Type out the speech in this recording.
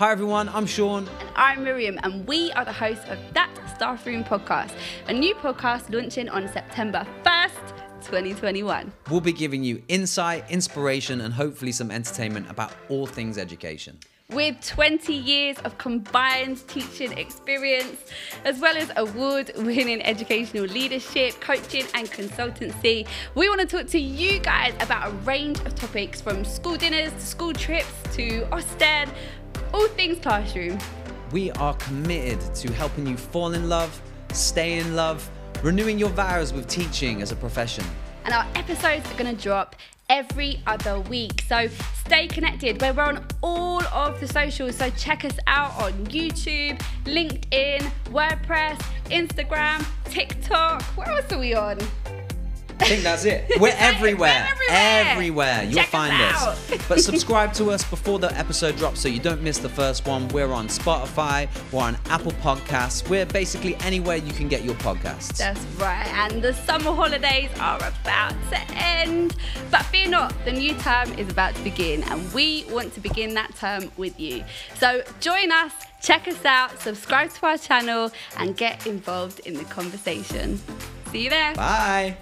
Hi everyone, I'm Sean. And I'm Miriam, and we are the hosts of That Staff Room podcast, a new podcast launching on September 1st. 2021. We'll be giving you insight, inspiration, and hopefully some entertainment about all things education. With 20 years of combined teaching experience, as well as award winning educational leadership, coaching, and consultancy, we want to talk to you guys about a range of topics from school dinners to school trips to Ofsted, all things classroom. We are committed to helping you fall in love, stay in love, renewing your vows with teaching as a profession. And our episodes are going to drop every other week. So stay connected. We're on all of the socials. So check us out on YouTube, LinkedIn, WordPress, Instagram, TikTok. Where else are we on? I think that's it. We're everywhere. We're everywhere. everywhere. You'll Check find us us. but subscribe to us before the episode drops so you don't miss the first one. We're on Spotify, we're on Apple Podcasts. We're basically anywhere you can get your podcasts. That's right. And the summer holidays are about to end. But fear not, the new term is about to begin, and we want to begin that term with you. So join us, check us out, subscribe to our channel, and get involved in the conversation. See you there. Bye.